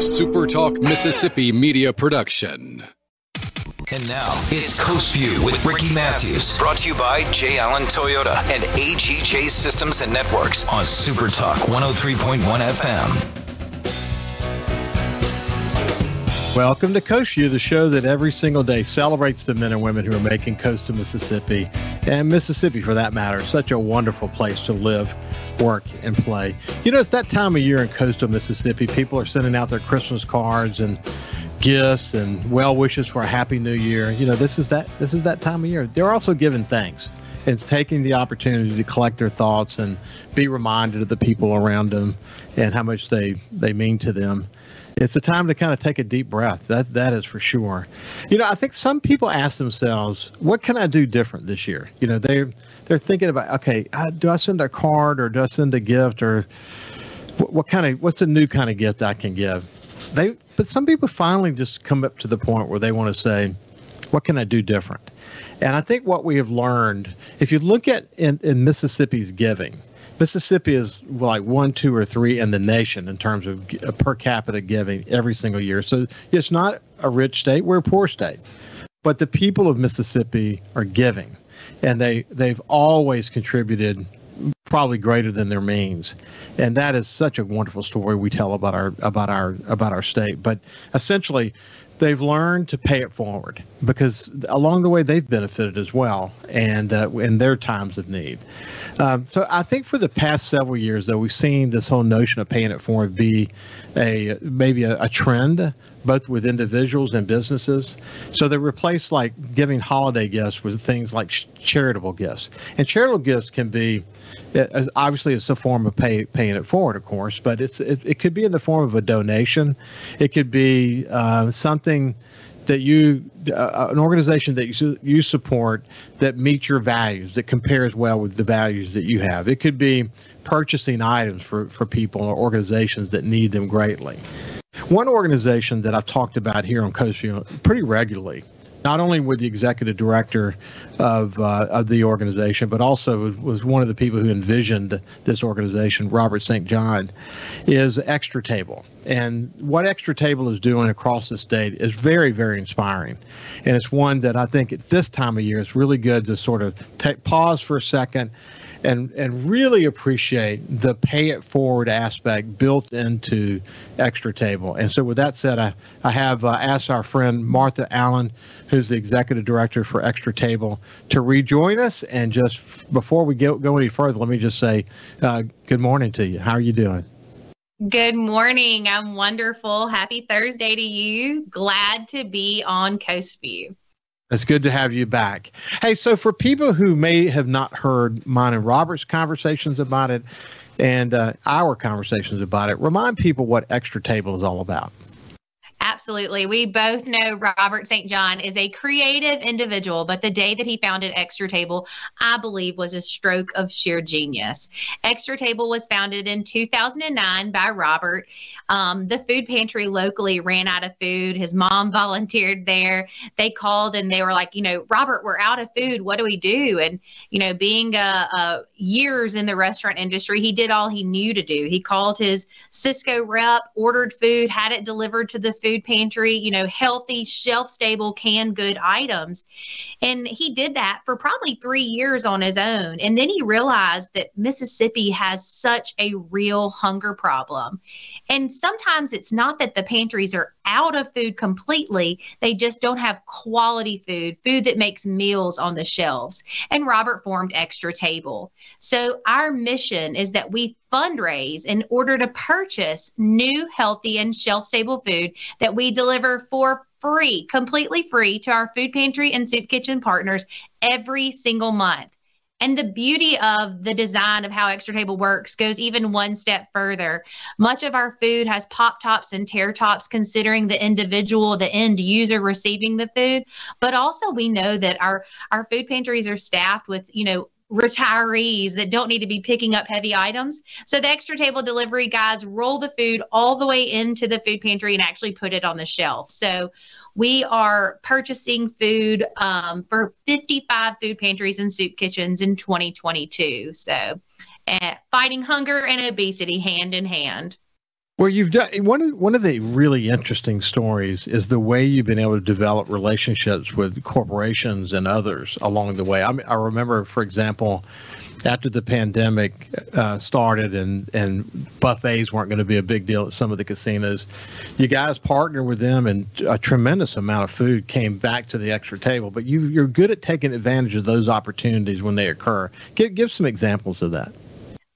a SuperTalk Mississippi media production. And now it's Coast View with Ricky Matthews, brought to you by J. Allen Toyota and AGJ Systems and Networks on SuperTalk 103.1 FM. Welcome to Coast View, the show that every single day celebrates the men and women who are making coastal Mississippi and Mississippi, for that matter, such a wonderful place to live, work, and play. You know, it's that time of year in coastal Mississippi. People are sending out their Christmas cards and gifts and well wishes for a happy new year. You know, this is that this is that time of year. They're also giving thanks. It's taking the opportunity to collect their thoughts and be reminded of the people around them and how much they they mean to them it's a time to kind of take a deep breath. That that is for sure. You know, I think some people ask themselves, "What can I do different this year?" You know, they they're thinking about, okay, do I send a card or do I send a gift or what, what kind of what's a new kind of gift I can give? They but some people finally just come up to the point where they want to say, "What can I do different?" And I think what we have learned, if you look at in, in Mississippi's giving, Mississippi is like one, two, or three in the nation in terms of uh, per capita giving every single year. So it's not a rich state; we're a poor state. But the people of Mississippi are giving, and they they've always contributed probably greater than their means and that is such a wonderful story we tell about our about our about our state but essentially they've learned to pay it forward because along the way they've benefited as well and uh, in their times of need. Um, so I think for the past several years, though, we've seen this whole notion of paying it forward be a maybe a, a trend both with individuals and businesses. So they replace like giving holiday gifts with things like sh- charitable gifts. And charitable gifts can be, obviously, it's a form of pay, paying it forward, of course, but it's it, it could be in the form of a donation. It could be uh, something that you uh, an organization that you you support that meets your values that compares well with the values that you have. It could be purchasing items for for people or organizations that need them greatly. One organization that I've talked about here on Coast View pretty regularly not only with the executive director of uh, of the organization, but also was one of the people who envisioned this organization, Robert St. John, is Extra Table. And what Extra Table is doing across the state is very, very inspiring. And it's one that I think at this time of year is really good to sort of take pause for a second and and really appreciate the pay it forward aspect built into Extra Table. And so, with that said, I I have uh, asked our friend Martha Allen, who's the executive director for Extra Table, to rejoin us. And just before we go go any further, let me just say uh, good morning to you. How are you doing? Good morning. I'm wonderful. Happy Thursday to you. Glad to be on Coast View. It's good to have you back. Hey, so for people who may have not heard mine and Robert's conversations about it and uh, our conversations about it, remind people what Extra Table is all about. Absolutely. We both know Robert St. John is a creative individual, but the day that he founded Extra Table, I believe, was a stroke of sheer genius. Extra Table was founded in 2009 by Robert. Um, the food pantry locally ran out of food. His mom volunteered there. They called and they were like, you know, Robert, we're out of food. What do we do? And, you know, being a, a years in the restaurant industry, he did all he knew to do. He called his Sysco rep, ordered food, had it delivered to the food pantry, you know, healthy, shelf stable, canned good items. And he did that for probably three years on his own. And then he realized that Mississippi has such a real hunger problem. And sometimes it's not that the pantries are out of food completely, they just don't have quality food, food that makes meals on the shelves. And Robert formed Extra Table. So our mission is that we fundraise in order to purchase new, healthy, and shelf stable food that we deliver for free, completely free to our food pantry and soup kitchen partners every single month. And the beauty of the design of how Extra Table works goes even one step further. Much of our food has pop tops and tear tops, considering the individual, the end user receiving the food. But also, we know that our our food pantries are staffed with you know retirees that don't need to be picking up heavy items. So the extra table delivery guys roll the food all the way into the food pantry and actually put it on the shelf. So we are purchasing food um, for 55 food pantries and soup kitchens in 2022. So uh, fighting hunger and obesity hand in hand. Well, you've done one of one of the really interesting stories is the way you've been able to develop relationships with corporations and others along the way. I mean, I remember, for example, after the pandemic uh, started and and buffets weren't going to be a big deal at some of the casinos, you guys partnered with them, and a tremendous amount of food came back to the extra table. But you you're good at taking advantage of those opportunities when they occur. Give give some examples of that.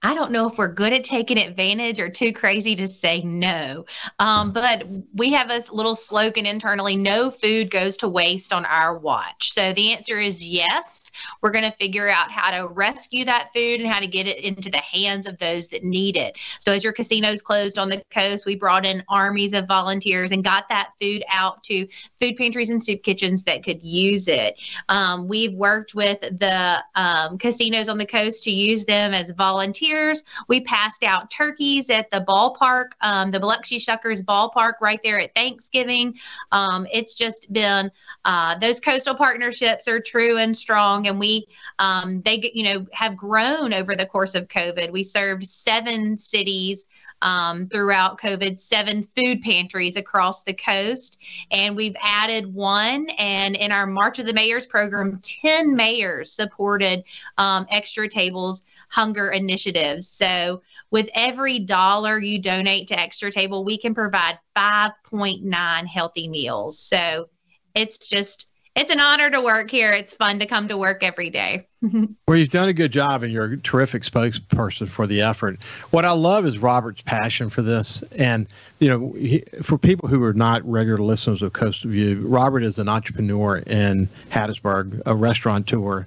I don't know if we're good at taking advantage or too crazy to say no. Um, but we have a little slogan internally no food goes to waste on our watch. So the answer is yes. We're going to figure out how to rescue that food and how to get it into the hands of those that need it. So, as your casinos closed on the coast, we brought in armies of volunteers and got that food out to food pantries and soup kitchens that could use it. Um, we've worked with the um, casinos on the coast to use them as volunteers. We passed out turkeys at the ballpark, um, the Biloxi Shuckers ballpark right there at Thanksgiving. Um, it's just been uh, those coastal partnerships are true and strong, and we um, they you know have grown over the course of COVID. We served seven cities um, throughout COVID, seven food pantries across the coast, and we've added one. And in our March of the Mayors program, ten mayors supported um, extra tables hunger initiatives. So with every dollar you donate to Extra Table, we can provide 5.9 healthy meals. So it's just it's an honor to work here. It's fun to come to work every day. well, you've done a good job, and you're a terrific spokesperson for the effort. What I love is Robert's passion for this, and you know, he, for people who are not regular listeners of Coast View, Robert is an entrepreneur in Hattiesburg, a restaurateur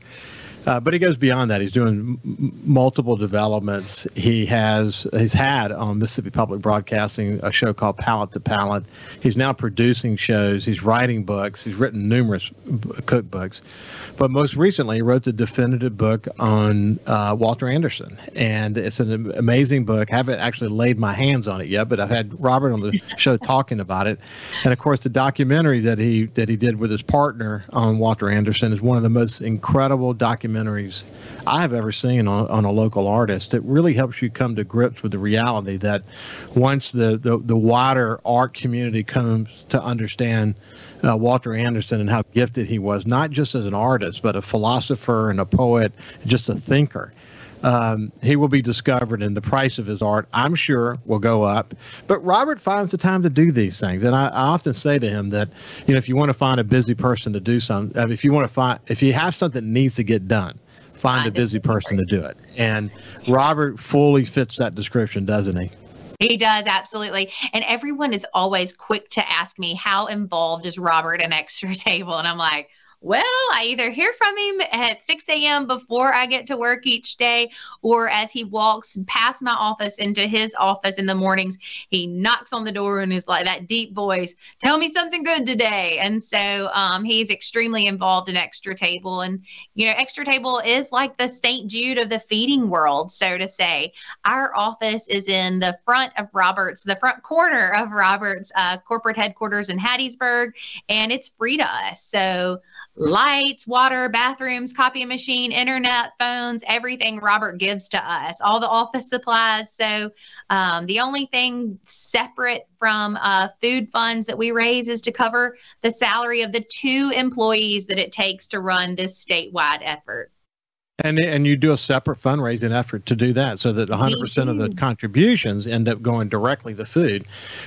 uh, but he goes beyond that. He's doing m- multiple developments. He has he's had on Mississippi Public Broadcasting a show called Palate to Palate. He's now producing shows. He's writing books. He's written numerous cookbooks, but most recently he wrote the definitive book on uh, Walter Anderson, and it's an amazing book. I haven't actually laid my hands on it yet, but I've had Robert on the show talking about it, and of course the documentary that he that he did with his partner on Walter Anderson is one of the most incredible documentaries documentaries I've ever seen on, on a local artist. It really helps you come to grips with the reality that once the, the, the wider art community comes to understand uh, Walter Anderson and how gifted he was, not just as an artist, but a philosopher and a poet, just a thinker. Um, he will be discovered and the price of his art i'm sure will go up. But robert finds the time to do these things. And I, I, often say to him that you know if you want to find a busy person to do something if you want to find if you have something that needs to get done find, find a busy person to do it. And robert fully fits that description doesn't he? He does absolutely. And everyone is always quick to ask me, how involved is Robert in Extra Table? And I'm like, well, I either hear from him at 6 a.m. before I get to work each day, or as he walks past my office into his office in the mornings, he knocks on the door and is like that deep voice, tell me something good today. And so um, he's extremely involved in Extra Table. And, you know, Extra Table is like the St. Jude of the feeding world, so to say. Our office is in the front of Robert's, the front corner of Robert's uh, corporate headquarters in Hattiesburg, and it's free to us. So, lights, water, bathrooms, copy machine, internet, phones, everything Robert gives to us, all the office supplies. So um, the only thing separate from uh, food funds that we raise is to cover the salary of the two employees that it takes to run this statewide effort. And and you do a separate fundraising effort to do that, so that 100 percent of the contributions end up going directly to food,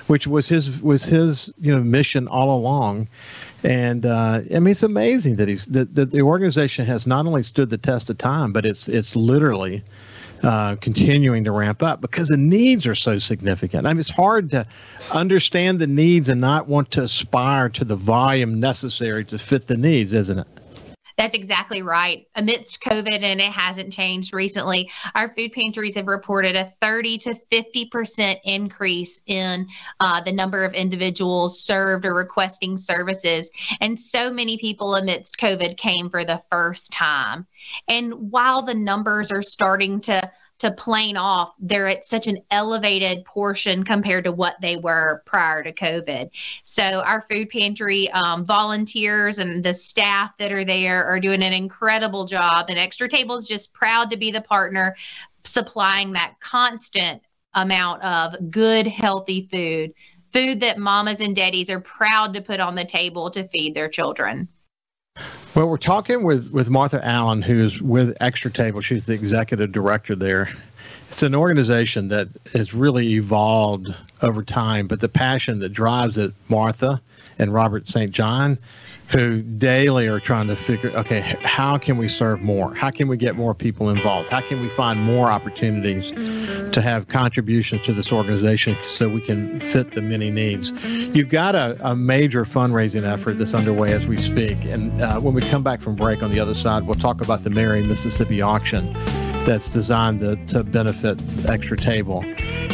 which was his was his you know mission all along. And uh, I mean, it's amazing that he's that, that the organization has not only stood the test of time, but it's it's literally uh, continuing to ramp up because the needs are so significant. I mean, it's hard to understand the needs and not want to aspire to the volume necessary to fit the needs, isn't it? That's exactly right. Amidst COVID, and it hasn't changed recently, our food pantries have reported a 30 to 50% increase in uh, the number of individuals served or requesting services. And so many people amidst COVID came for the first time. And while the numbers are starting to to plane off, they're at such an elevated portion compared to what they were prior to COVID. So our food pantry um, volunteers and the staff that are there are doing an incredible job. And Extra Table is just proud to be the partner supplying that constant amount of good, healthy food, food that mamas and daddies are proud to put on the table to feed their children. Well, we're talking with, with Martha Allen, who's with Extra Table. She's the executive director there. It's an organization that has really evolved over time, but the passion that drives it, Martha and Robert St. John, who daily are trying to figure, okay, how can we serve more? How can we get more people involved? How can we find more opportunities mm-hmm. to have contributions to this organization so we can fit the many needs? You've got a, a major fundraising effort that's underway as we speak. And uh, when we come back from break on the other side, we'll talk about the Merry Mississippi auction that's designed to, to benefit Extra Table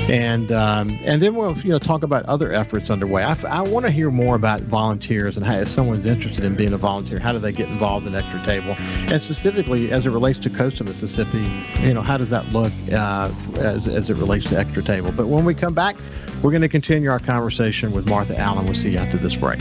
and um, and then we'll you know talk about other efforts underway. I, I want to hear more about volunteers and how if someone's interested in being a volunteer, how do they get involved in Extra Table, and specifically as it relates to coastal Mississippi, you know how does that look uh, as as it relates to Extra Table? But when we come back, we're going to continue our conversation with Martha Allen. We'll see you after this break.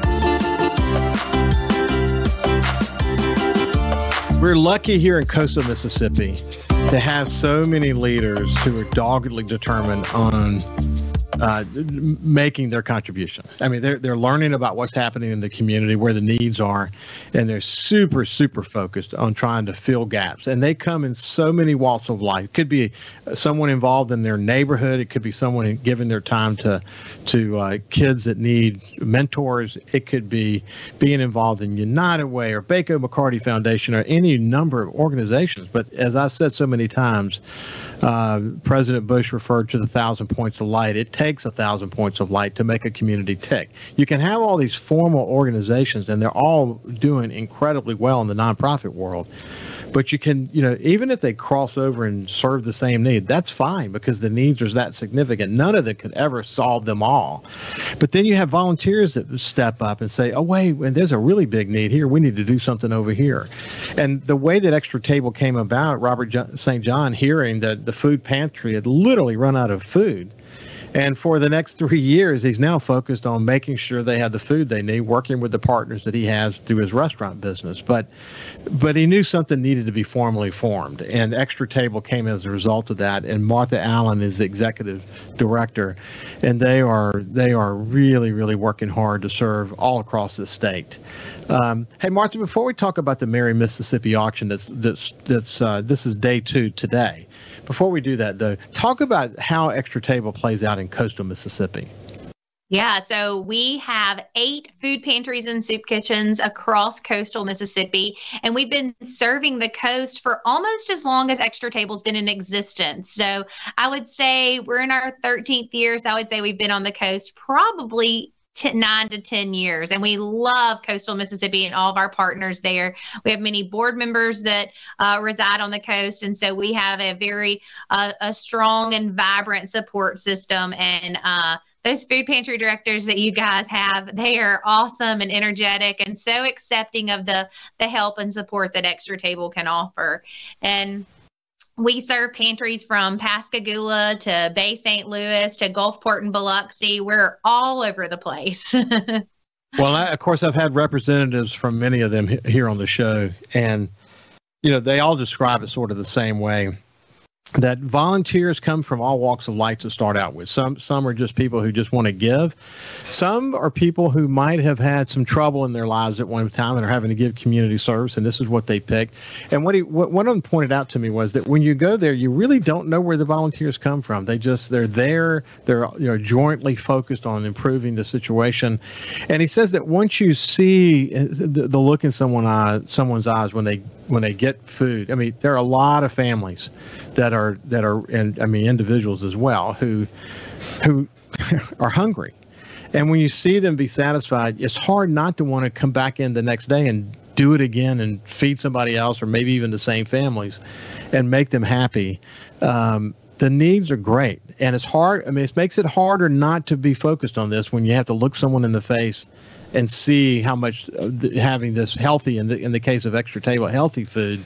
We're lucky here in coastal Mississippi to have so many leaders who are doggedly determined on uh, making their contribution. I mean, they're they're learning about what's happening in the community, where the needs are, and they're super super focused on trying to fill gaps. And they come in so many walks of life. It could be someone involved in their neighborhood. It could be someone giving their time to to uh, kids that need mentors. It could be being involved in United Way or Bacot McCarty Foundation or any number of organizations. But as I've said so many times uh, President Bush referred to the thousand points of light. It takes a thousand points of light to make a community tick. You can have all these formal organizations, and they're all doing incredibly well in the nonprofit world. But you can, you know, even if they cross over and serve the same need, that's fine because the needs are that significant. None of them could ever solve them all. But then you have volunteers that step up and say, oh, wait, there's a really big need here. We need to do something over here. And the way that Extra Table came about, Robert St. John hearing that the food pantry had literally run out of food and for the next three years, he's now focused on making sure they have the food they need, working with the partners that he has through his restaurant business. But, but he knew something needed to be formally formed, and Extra Table came as a result of that. And Martha Allen is the executive director, and they are they are really really working hard to serve all across the state. Um, hey, Martha, before we talk about the Merry Mississippi auction, that's that's that's uh, this is day two today. Before we do that, though, talk about how Extra Table plays out in coastal Mississippi. Yeah, so we have eight food pantries and soup kitchens across coastal Mississippi, and we've been serving the coast for almost as long as Extra Table's been in existence. So I would say we're in our 13th year. So I would say we've been on the coast probably nine to 10 years. And we love coastal Mississippi and all of our partners there. We have many board members that uh, reside on the coast. And so we have a very uh, a strong and vibrant support system. And uh, those food pantry directors that you guys have, they are awesome and energetic and so accepting of the the help and support that Extra Table can offer. And we serve pantries from Pascagoula to Bay St. Louis to Gulfport and Biloxi. We're all over the place. well, I, of course, I've had representatives from many of them here on the show, and you know they all describe it sort of the same way that volunteers come from all walks of life to start out with. Some some are just people who just want to give. Some are people who might have had some trouble in their lives at one time and are having to give community service, and this is what they picked. And what he what one of them pointed out to me was that when you go there, you really don't know where the volunteers come from. They just they're there. They're you know jointly focused on improving the situation. And he says that once you see uh, the, the look in someone eye, someone's eyes when they when they get food. I mean, there are a lot of families that are that are and I mean individuals as well who who are hungry. And when you see them be satisfied, it's hard not to want to come back in the next day and do it again and feed somebody else or maybe even the same families and make them happy. Um, the needs are great. And it's hard. I mean, it makes it harder not to be focused on this when you have to look someone in the face and see how much uh, having this healthy, in the, in the case of extra table, healthy food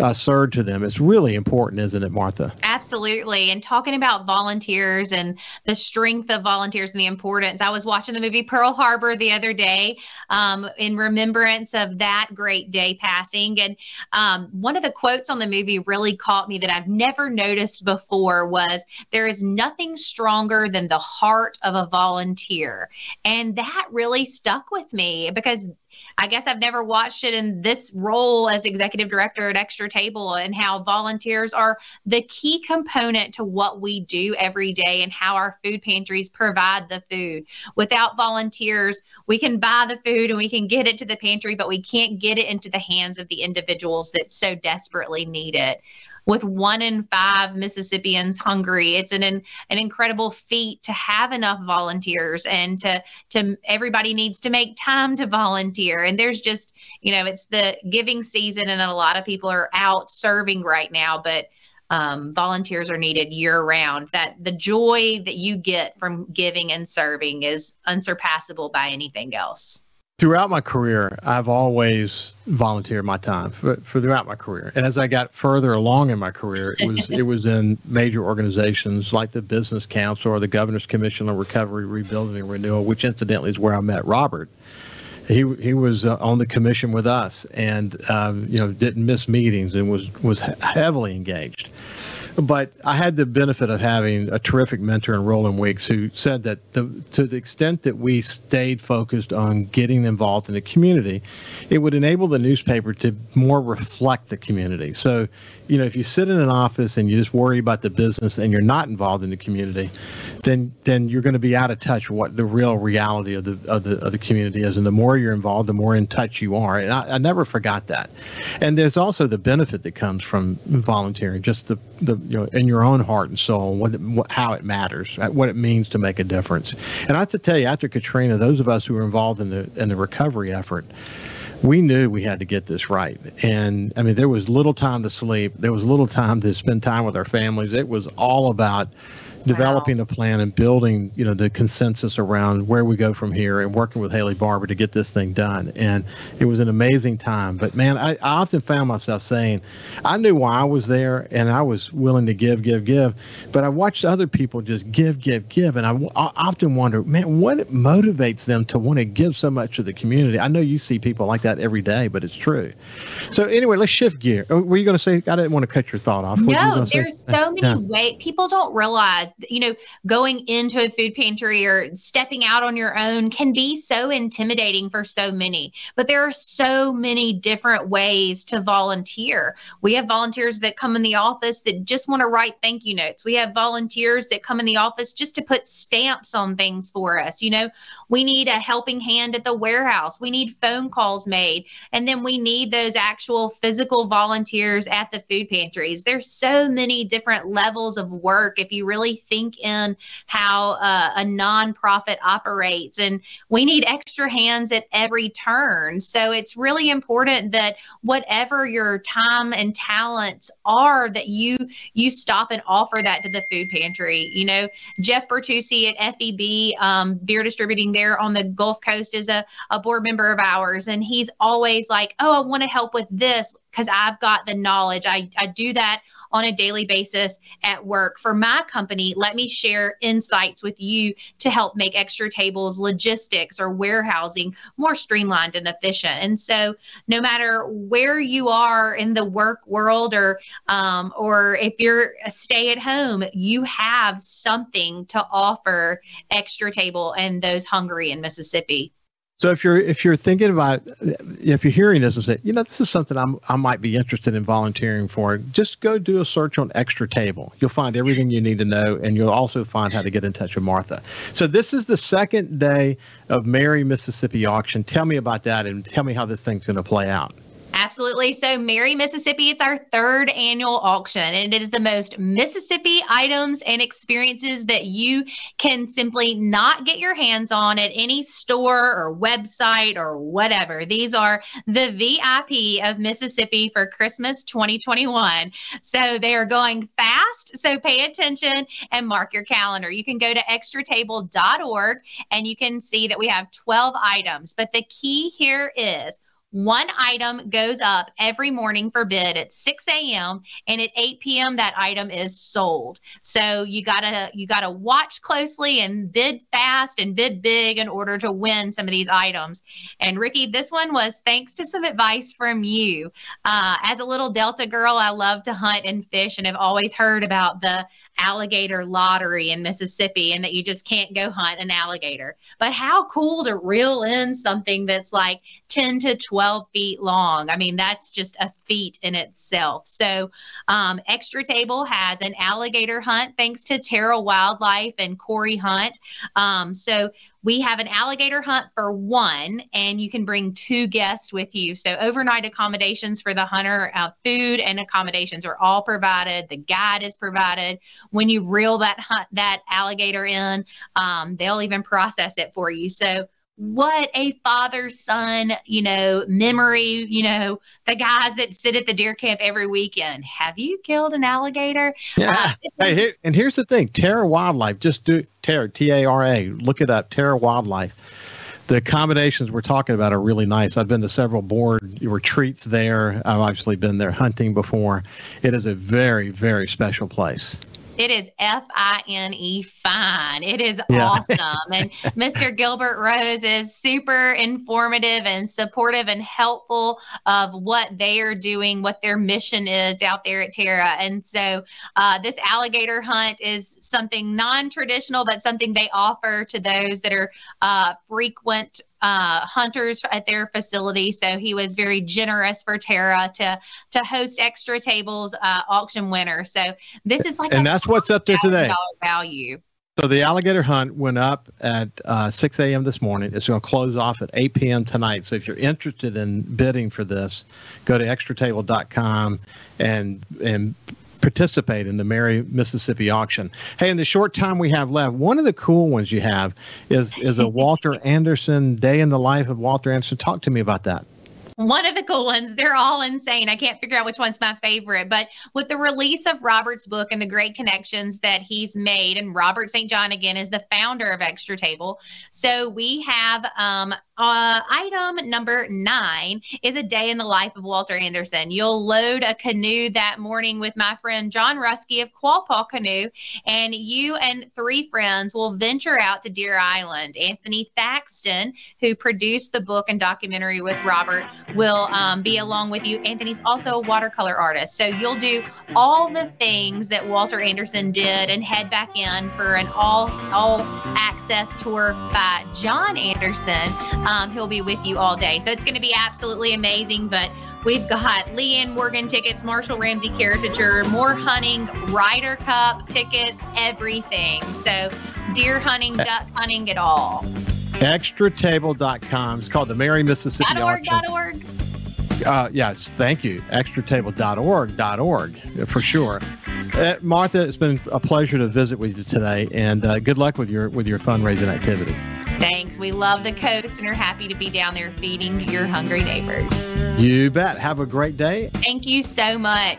uh, served to them. It's really important, isn't it, Martha? Absolutely. And talking about volunteers and the strength of volunteers and the importance, I was watching the movie Pearl Harbor the other day um, in remembrance of that great day passing. And um, one of the quotes on the movie really caught me that I've never noticed before was there is nothing stronger than the heart of a volunteer. And that really stuck with me because I guess I've never watched it in this role as executive director at Extra Table and how volunteers are the key component to what we do every day and how our food pantries provide the food. Without volunteers, we can buy the food and we can get it to the pantry, but we can't get it into the hands of the individuals that so desperately need it with one in five Mississippians hungry. It's an an incredible feat to have enough volunteers and to to everybody needs to make time to volunteer. And there's just you know it's the giving season and a lot of people are out serving right now, but um, volunteers are needed year round. That the joy that you get from giving and serving is unsurpassable by anything else throughout my career, I've always volunteered my time for, for, throughout my career. And as I got further along in my career, it was it was in major organizations like the Business Council or the Governor's Commission on Recovery, Rebuilding, and Renewal, which incidentally is where I met Robert. He he was uh, on the commission with us, and um, you know didn't miss meetings and was was heavily engaged. But I had the benefit of having a terrific mentor in Roland Weeks who said that the, to the extent that we stayed focused on getting involved in the community, it would enable the newspaper to more reflect the community. So you know, if you sit in an office and you just worry about the business and you're not involved in the community, then then you're going to be out of touch with what the real reality of the of the of the community is. And the more you're involved, the more in touch you are. And I, I never forgot that. And there's also the benefit that comes from volunteering, just the the you know in your own heart and soul, what, what how it matters, what it means to make a difference. And I have to tell you, after Katrina, those of us who were involved in the in the recovery effort we knew we had to get this right. And I mean, there was little time to sleep. There was little time to spend time with our families. It was all about developing wow. a plan and building, you know, the consensus around where we go from here and working with Haley Barbour to get this thing done. And it was an amazing time. But man, I, I often found myself saying, I knew why I was there and I was willing to give, give, give. But I watched other people just give, give, give. And I, I often wonder, man, what motivates them to want to give so much to the community? I know you see people like that every day, but it's true. So anyway, let's shift gear. Oh, were you going to say, I didn't want to cut your thought off. No, there's say? so many yeah. ways. People don't realize you know, going into a food pantry or stepping out on your own can be so intimidating for so many. But there are so many different ways to volunteer. We have volunteers that come in the office that just want to write thank you notes. We have volunteers that come in the office just to put stamps on things for us. You know, we need a helping hand at the warehouse. We need phone calls made. And then we need those actual physical volunteers at the food pantries. There's so many different levels of work if you really think in how uh, a nonprofit operates. And we need extra hands at every turn. So it's really important that whatever your time and talents are, that you you stop and offer that to the food pantry. You know, Jeff Bertucci at FEB um, Beer Distributing there on the Gulf Coast is a, a board member of ours, and he's always like, "Oh, I want to help with this." Because I've got the knowledge. I, I do that on a daily basis at work. For my company, let me share insights with you to help make extra tables, logistics, or warehousing more streamlined and efficient. And so, no matter where you are in the work world, or um, or if you're a stay at home, you have something to offer Extra Table and those hungry in Mississippi. So if you're if you're thinking about if you're hearing this and say, you know, this is something I'm I might be interested in volunteering for, just go do a search on Extra Table. You'll find everything you need to know, and you'll also find how to get in touch with Martha. So this is the second day of Merry Mississippi Auction. Tell me about that, and tell me how this thing's going to play out. Absolutely. So, Merry Mississippi, it's our third annual auction, and it is the most Mississippi items and experiences that you can simply not get your hands on at any store or website or whatever. These are the VIP of Mississippi for Christmas 2021. So, they are going fast. So, pay attention and mark your calendar. You can go to extratable.org and you can see that we have 12 items. But the key here is one item goes up every morning for bid at 6 a.m. and at 8 p.m. that item is sold. So you gotta you gotta watch closely and bid fast and bid big in order to win some of these items. And Ricky, this one was thanks to some advice from you. Uh, as a little Delta girl, I love to hunt and fish, and have always heard about the alligator lottery in Mississippi and that you just can't go hunt an alligator. But how cool to reel in something that's like 10 to 12 feet long. I mean, that's just a feat in itself. So, um, Extra Table has an alligator hunt thanks to Tara Wildlife and Corey Hunt. Um, so, we have an alligator hunt for one, and you can bring two guests with you. So, overnight accommodations for the hunter, uh, food and accommodations are all provided. The guide is provided. When you reel that hunt, that alligator in, um, they'll even process it for you. So, what a father son, you know, memory, you know, the guys that sit at the deer camp every weekend. Have you killed an alligator? Yeah. Uh, hey, here, and here's the thing Tara Wildlife, just do Tara, T A R A, look it up, Tara Wildlife. The accommodations we're talking about are really nice. I've been to several board retreats there. I've obviously been there hunting before. It is a very, very special place. It is F I N E fine. It is yeah. awesome. and Mr. Gilbert Rose is super informative and supportive and helpful of what they are doing, what their mission is out there at Tara. And so uh, this alligator hunt is something non traditional, but something they offer to those that are uh, frequent uh, hunters at their facility. So he was very generous for Tara to to host extra tables uh, auction winner. So this is like and that's what's up there today. Value. So the alligator hunt went up at uh, 6 a.m. this morning. It's going to close off at 8 p.m. tonight. So if you're interested in bidding for this, go to extratable.com and and participate in the Merry Mississippi auction. Hey, in the short time we have left, one of the cool ones you have is is a Walter Anderson Day in the Life of Walter Anderson. Talk to me about that one of the cool ones. They're all insane. I can't figure out which one's my favorite. But with the release of Robert's book and the great connections that he's made, and Robert St. John again is the founder of Extra Table. So we have um, uh, item number nine is a day in the life of Walter Anderson. You'll load a canoe that morning with my friend John Ruskey of Quapaw Canoe, and you and three friends will venture out to Deer Island. Anthony Thaxton, who produced the book and documentary with Robert, will um, be along with you. Anthony's also a watercolor artist. So you'll do all the things that Walter Anderson did and head back in for an all all access tour by John Anderson um, he'll be with you all day. So it's going to be absolutely amazing. But we've got Leanne Morgan tickets, Marshall Ramsey caricature, more hunting, Ryder Cup tickets, everything. So deer hunting, duck hunting, it all. Extratable.com. It's called the Merry Mississippi .org, Auction. .org. Uh, yes, thank you. Extratable.org.org for sure. Uh, Martha, it's been a pleasure to visit with you today, and uh, good luck with your with your fundraising activity. Thanks. We love the coast and are happy to be down there feeding your hungry neighbors. You bet. Have a great day. Thank you so much.